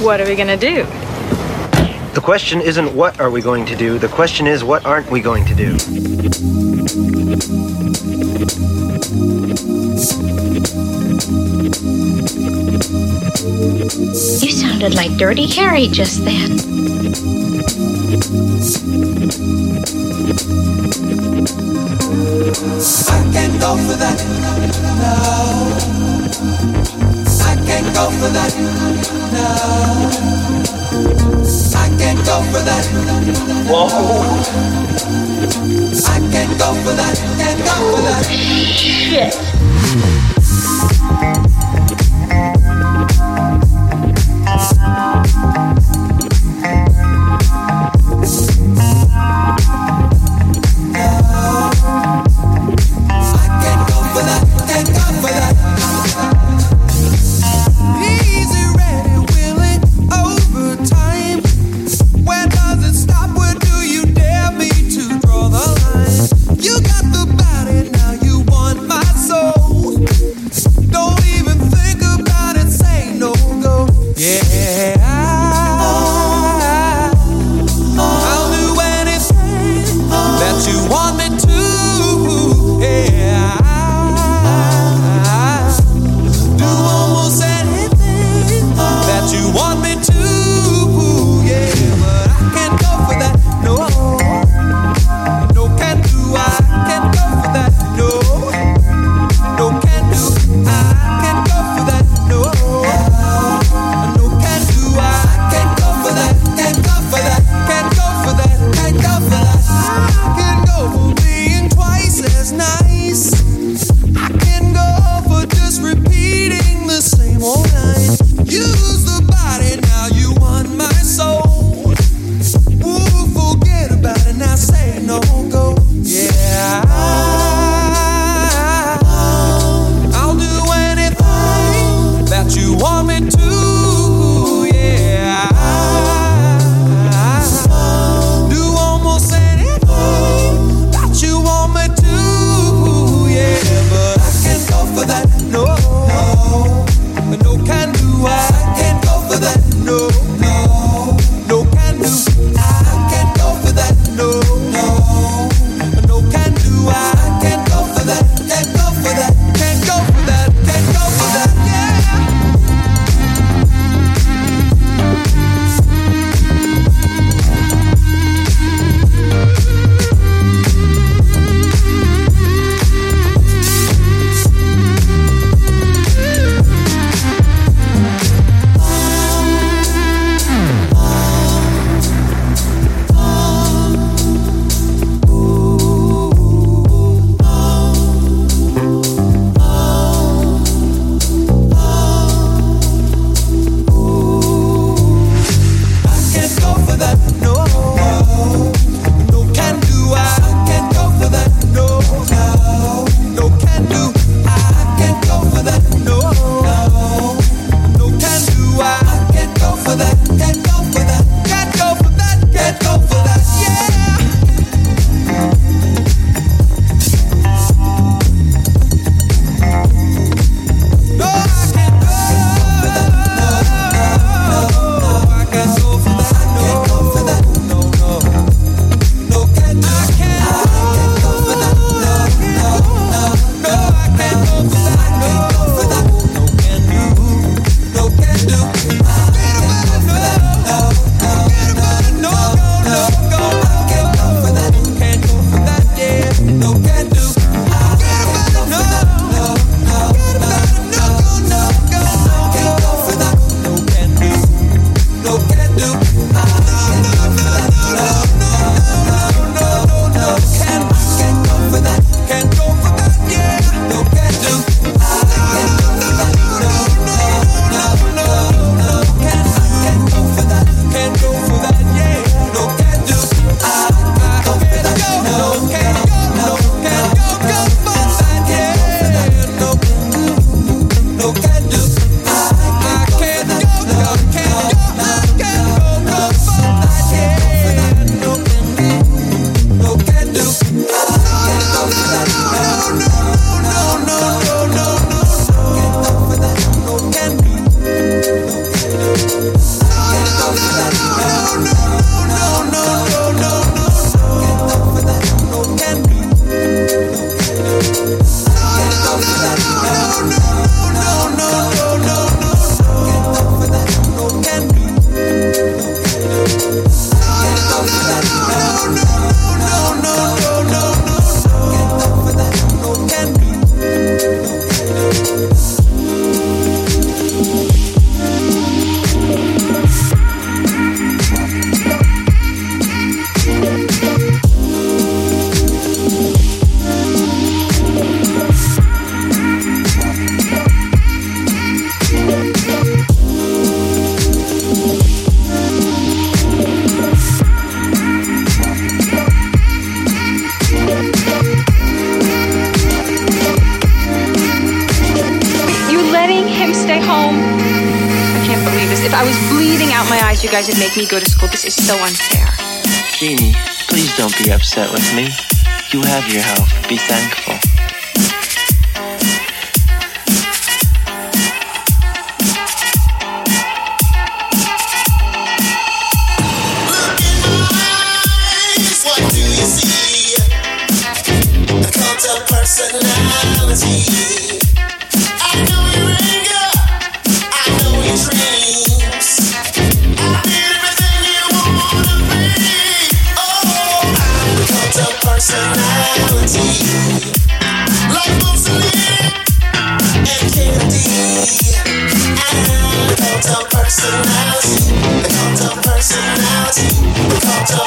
What are we gonna do? The question isn't what are we going to do, the question is what aren't we going to do? You sounded like Dirty Harry just then. I can't go for that. No. I can't go for that. No. I can't go for that. Whoa. I can't go for that. Can't go for that. Shit. la la. guys would make me go to school. This is so unfair. Jeannie, please don't be upset with me. You have your health. Be thankful.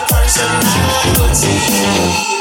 personality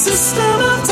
system of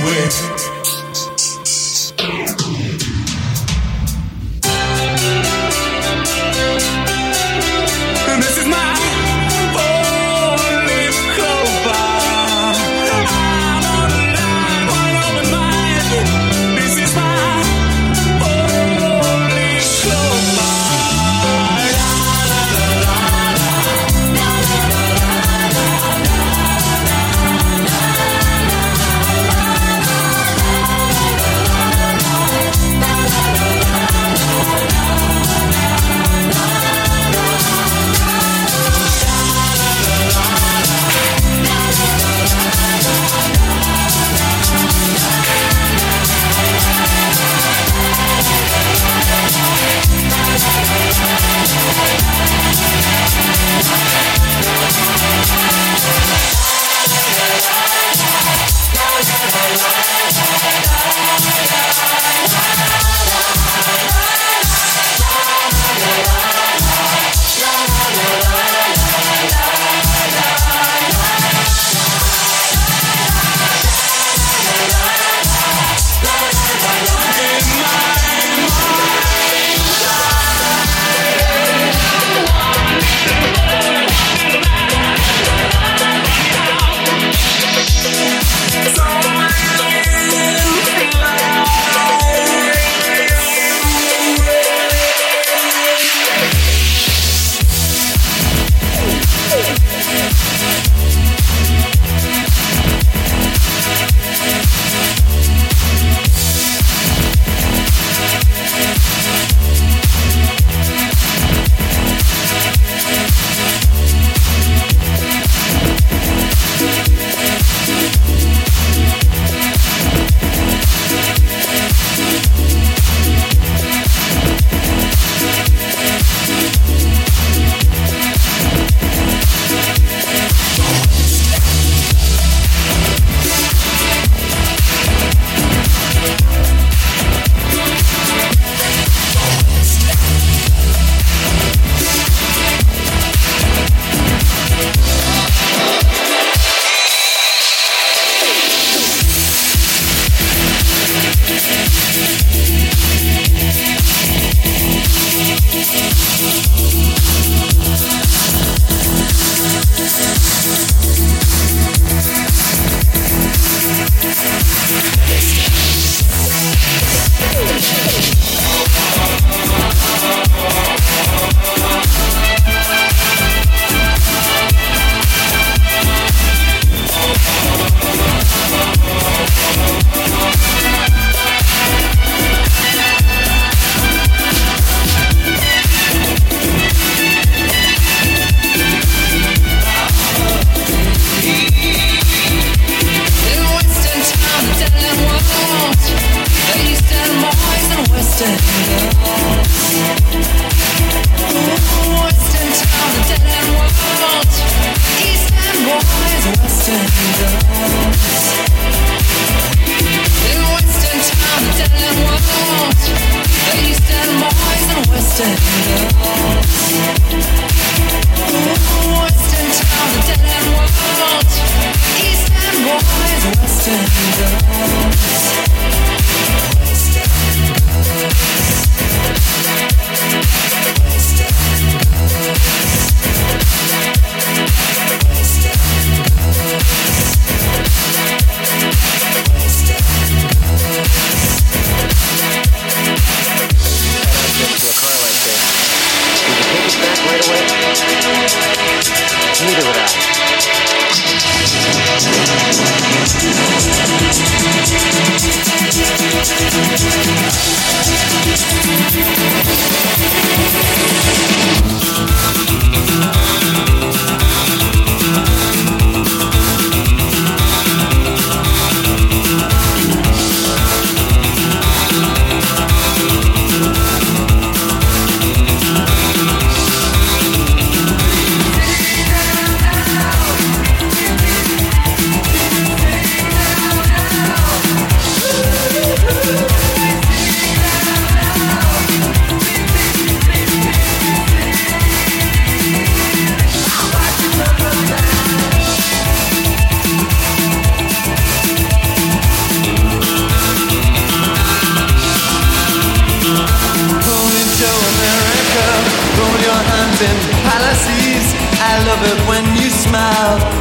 it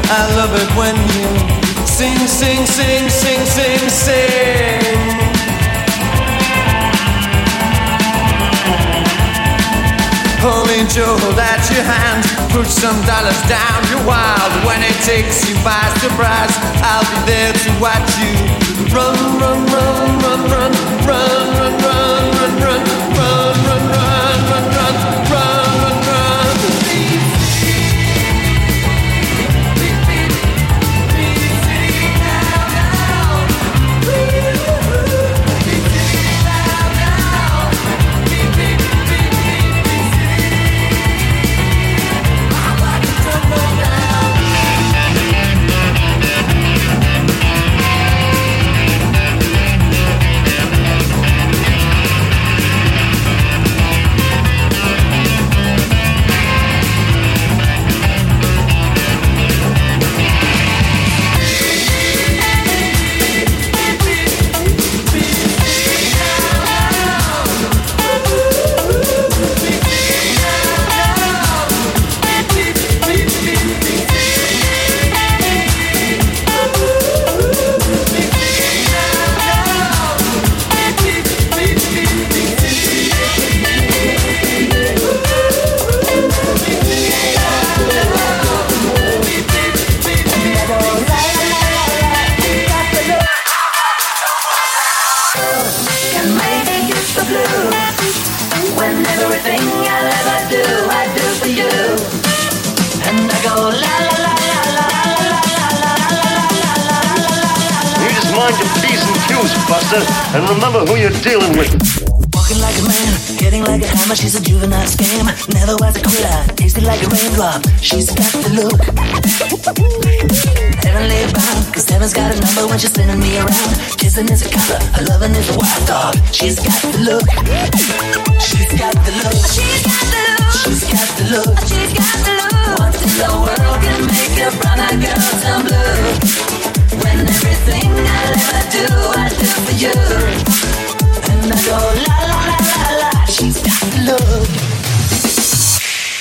I love it when you sing, sing, sing, sing, sing, sing. Holy Joe, at your hand, put some dollars down. You're wild when it takes you by surprise. I'll be there to watch you run, run, Kissing is a color, her loving is a wild dog. She's got the look. She's got the look. She's got the look. She's got the look. She's got the look. What in the world can make a brown eyed girl turn blue? When everything I'll ever do, I do for you. And I go la la la la la. She's got the look.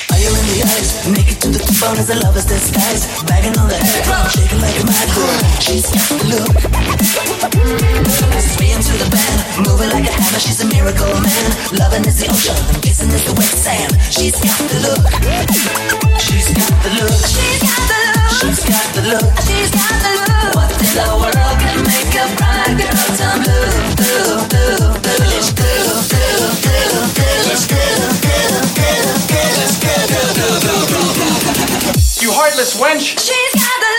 Fire in the eyes, naked to the bone as a lover's disguise. Bagging on the head, shaking like a mad bull. She's got the look. Hammer. She's a miracle man. Loving is the ocean, kissing is the wet sand. She's got the look. She's got the look. She's got the look. She's got the look. She's got the look. What in the world can make a brown girl turn blue? Blue, blue, blue. Let's go, go, go, go. Let's go, go, go, go. Let's go, go, go, go, go. You heartless wench! She's got the look.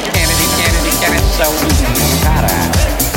Kennedy, Kennedy, Kennedy, Kennedy, Kennedy, swing,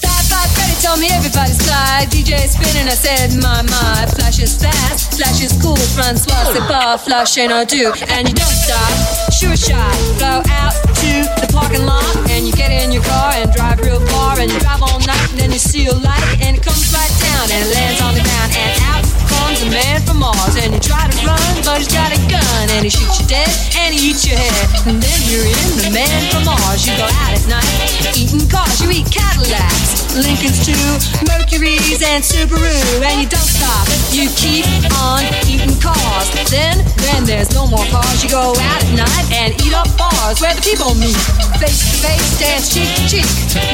Five, five, Freddy told me everybody's fly. DJ spinning, I said, my, my. Flash is fast, flash is cool. Francois, c'est pas flash ain't no do. And you don't stop, sure shot. Go out to the parking lot and you get in your car and drive real far and you drive all night and then you see a light and it comes right down and lands on the ground and a man from Mars and you try to run but he's got a gun and he shoots you dead and he eats your head and then you're in the man from Mars. You go out at night eating cars, you eat Cadillacs, Lincolns too, Mercuries and Subaru and you don't stop. You keep on eating cars. Then when there's no more cars, you go out at night and eat up bars where the people meet. Face to face, dance cheek to cheek,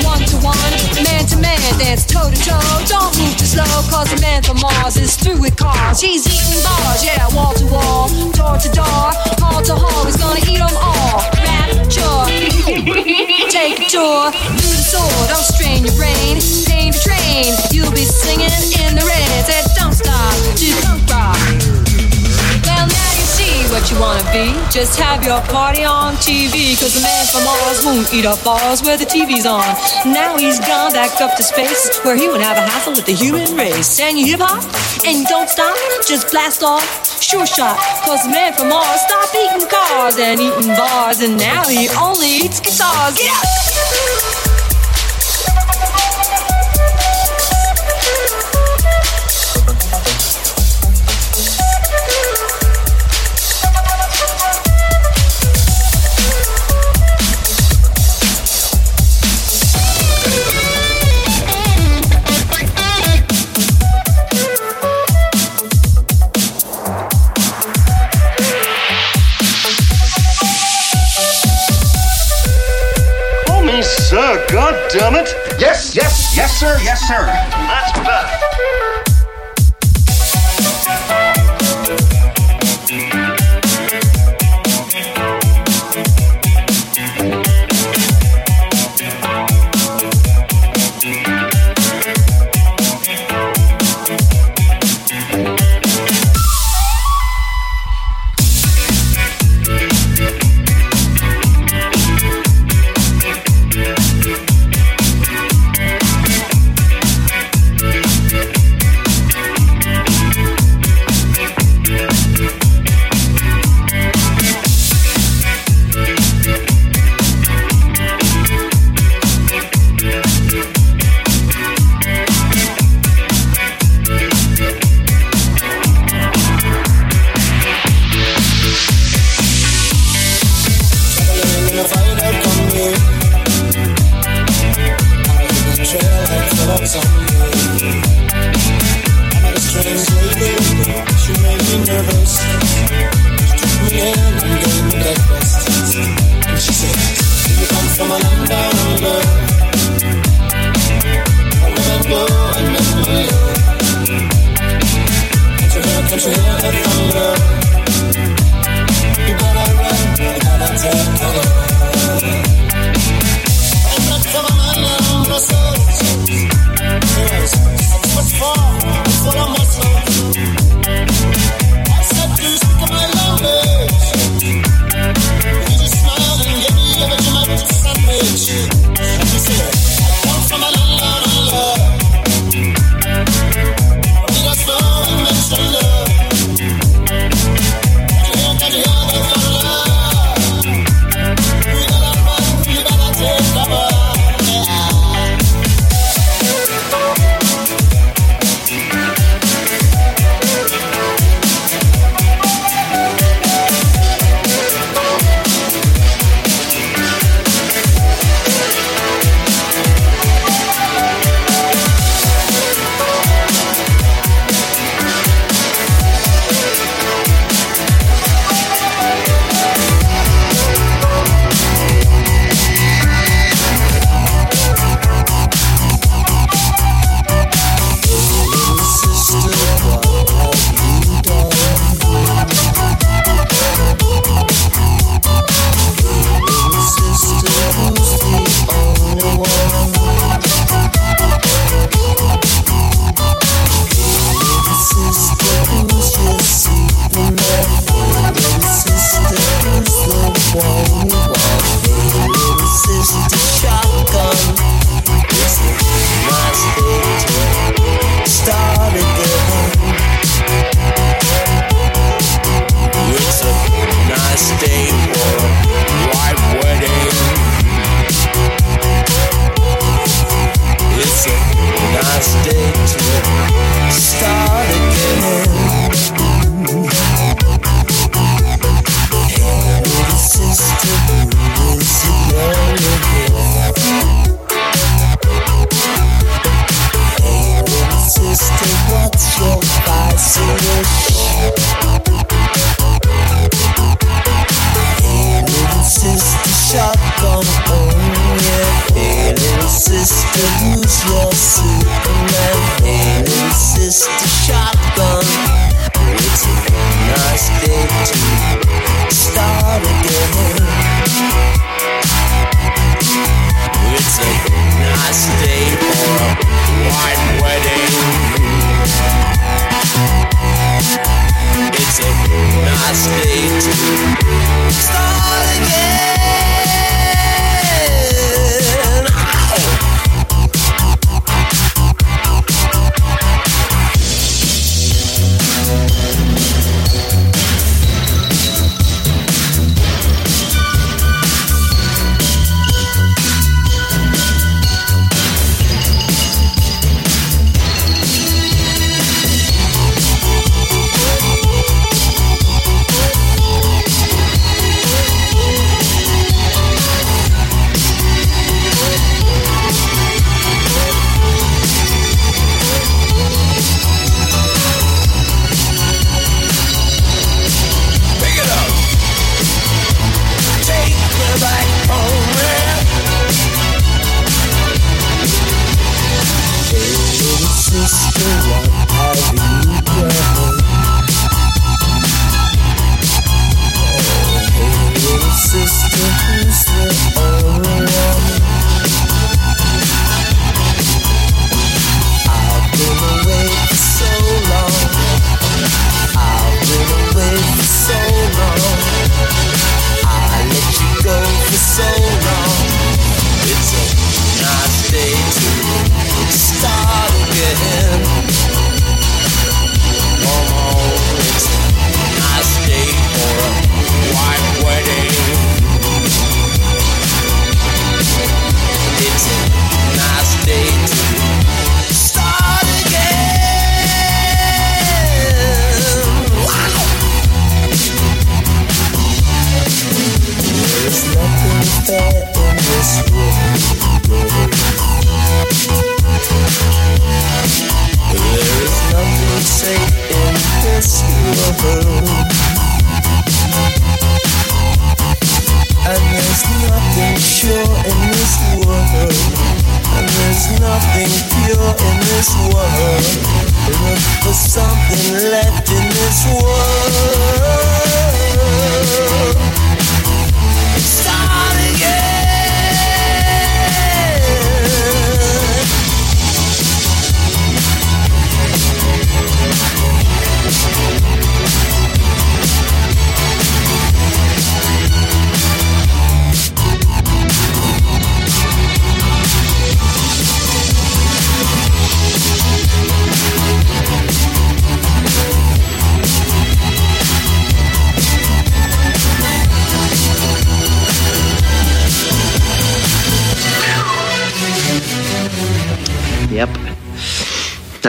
one to one, man to man, dance toe to toe. Don't move too slow, cause the man from Mars is through with cars. He's eating bars, yeah, wall to wall, door to door, hall to hall. He's gonna eat them all. Rapture, take a tour through the sword. Don't strain your brain, pain to train. You'll be singing in the rain. Said, don't stop, to punk what you wanna be. Just have your party on TV. Cause the man from Mars won't eat up bars where the TV's on. Now he's gone back up to space where he would have a hassle with the human race. And you hip hop and don't stop, just blast off. Sure shot, cause the man from Mars stopped eating cars and eating bars, and now he only eats guitars. Get out! It. Yes, yes, yes, sir, yes, sir. That's better.